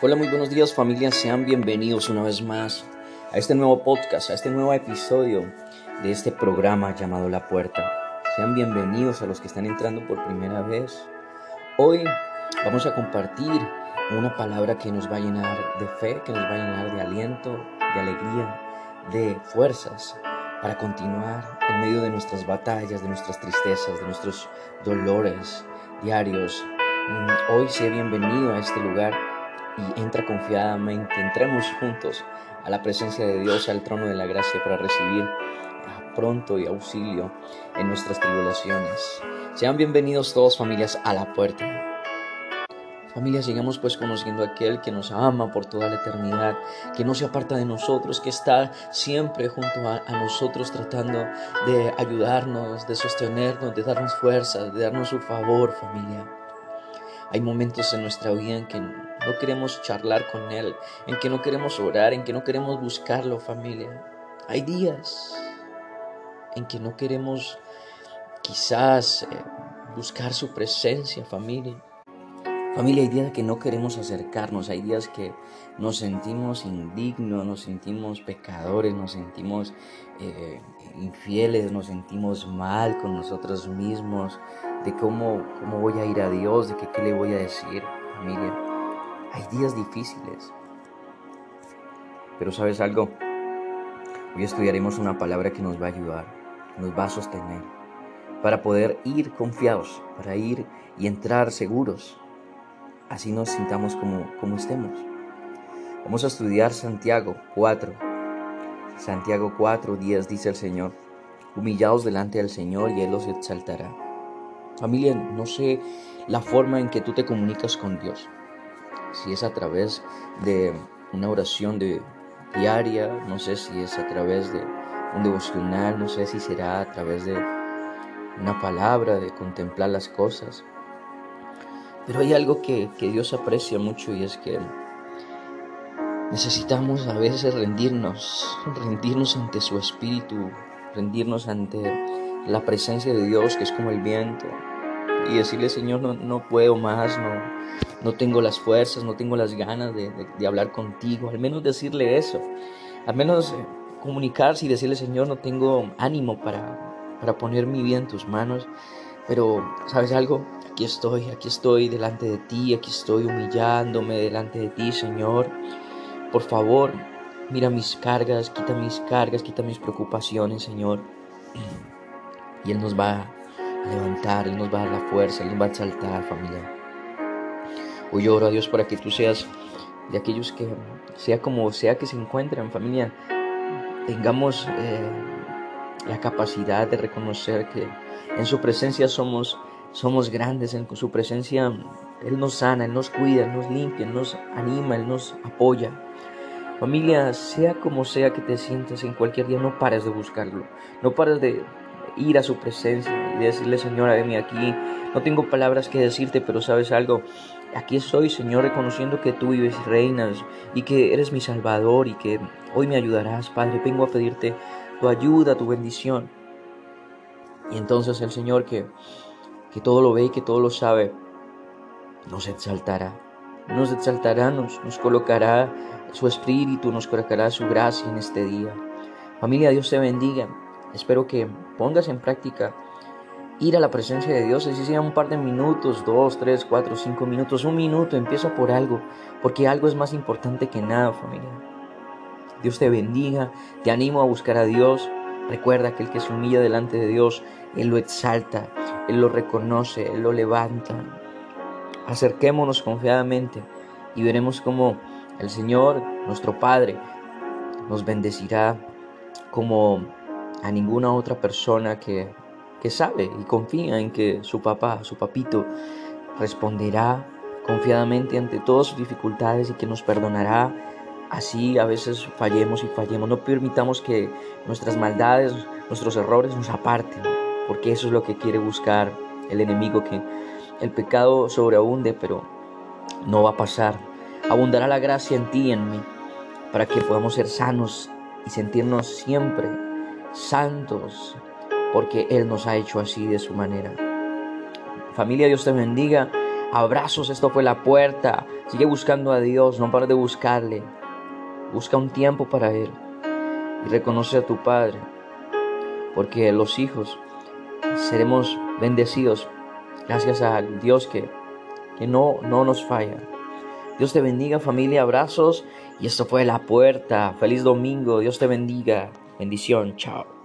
Hola, muy buenos días familia, sean bienvenidos una vez más a este nuevo podcast, a este nuevo episodio de este programa llamado La Puerta. Sean bienvenidos a los que están entrando por primera vez. Hoy vamos a compartir una palabra que nos va a llenar de fe, que nos va a llenar de aliento, de alegría, de fuerzas para continuar en medio de nuestras batallas, de nuestras tristezas, de nuestros dolores diarios. Mm, hoy sea bienvenido a este lugar y entra confiadamente, entremos juntos a la presencia de Dios, al trono de la gracia para recibir pronto y auxilio en nuestras tribulaciones. Sean bienvenidos todos familias a la puerta. Familias, llegamos pues conociendo a aquel que nos ama por toda la eternidad, que no se aparta de nosotros, que está siempre junto a, a, nosotros tratando de ayudarnos, de sostenernos, de darnos fuerzas, de darnos su favor, familia. Hay momentos en nuestra vida en que no queremos charlar con Él, en que no queremos orar, en que no queremos buscarlo, familia. Hay días en que no queremos quizás eh, buscar su presencia, familia. Familia, hay días que no queremos acercarnos, hay días que nos sentimos indignos, nos sentimos pecadores, nos sentimos eh, infieles, nos sentimos mal con nosotros mismos, de cómo, cómo voy a ir a Dios, de que, qué le voy a decir, familia. Días difíciles. Pero sabes algo, hoy estudiaremos una palabra que nos va a ayudar, nos va a sostener, para poder ir confiados, para ir y entrar seguros así nos sintamos como, como estemos. Vamos a estudiar Santiago 4. Santiago 4, 10 dice el Señor, humillados delante del Señor y Él los exaltará. Familia, no sé la forma en que tú te comunicas con Dios. Si es a través de una oración de, diaria, no sé si es a través de un devocional, no sé si será a través de una palabra, de contemplar las cosas. Pero hay algo que, Dios aprecia mucho y es que necesitamos a veces rendirnos, rendirnos ante su espíritu, rendirnos ante la presencia de Dios que es como el viento y decirle Señor no, no puedo más, no, no tengo las fuerzas, no tengo las ganas de, de, hablar contigo, al menos decirle eso, al menos comunicarse y decirle Señor no tengo ánimo para, para poner mi vida en tus manos, pero ¿sabes algo? aquí estoy, aquí estoy delante de ti, aquí estoy humillándome delante de ti, Señor. Por favor, mira mis cargas, quita mis cargas, quita mis preocupaciones, Señor. Y Él nos va levantar, Él nos va a dar la fuerza, Él nos va a exaltar, familia. Hoy oro a Dios para que tú seas de aquellos que, sea como sea que se encuentren, familia, tengamos eh, la capacidad de reconocer que en su presencia somos somos grandes en su presencia. Él nos sana, Él nos cuida, Él nos limpia, Él nos anima, Él nos apoya. Familia, sea como sea que te sientas en cualquier día, no pares de buscarlo. No pares de ir a su presencia y decirle, Señor, venme aquí. No tengo palabras que decirte, pero sabes algo. Aquí estoy, Señor, reconociendo que tú vives reinas y que eres mi Salvador y que hoy me ayudarás, Padre. Vengo a pedirte tu ayuda, tu bendición. Y entonces el Señor que que todo lo ve y que todo lo sabe, nos exaltará. Nos exaltará, nos, nos colocará su espíritu, nos colocará su gracia en este día. Familia, Dios te bendiga. Espero que pongas en práctica ir a la presencia de Dios, así sea un par de minutos, dos, tres, cuatro, cinco minutos, un minuto, empieza por algo, porque algo es más importante que nada, familia. Dios te bendiga, te animo a buscar a Dios. Recuerda que el que se humilla delante de Dios, Él lo exalta. Él lo reconoce, Él lo levanta. Acerquémonos confiadamente y veremos cómo el Señor, nuestro Padre, nos bendecirá como a ninguna otra persona que, que sabe y confía en que su papá, su papito, responderá confiadamente ante todas sus dificultades y que nos perdonará. Así a veces fallemos y fallemos. No permitamos que nuestras maldades, nuestros errores nos aparten porque eso es lo que quiere buscar el enemigo, que el pecado sobreabunde, pero no va a pasar. Abundará la gracia en ti y en mí, para que podamos ser sanos y sentirnos siempre santos, porque Él nos ha hecho así de su manera. Familia, Dios te bendiga. Abrazos, esto fue la puerta. Sigue buscando a Dios, no para de buscarle. Busca un tiempo para Él y reconoce a tu Padre, porque los hijos seremos bendecidos gracias a Dios que, que no, no nos falla. Dios te bendiga familia, abrazos y esto fue la puerta. Feliz domingo, Dios te bendiga. Bendición, chao.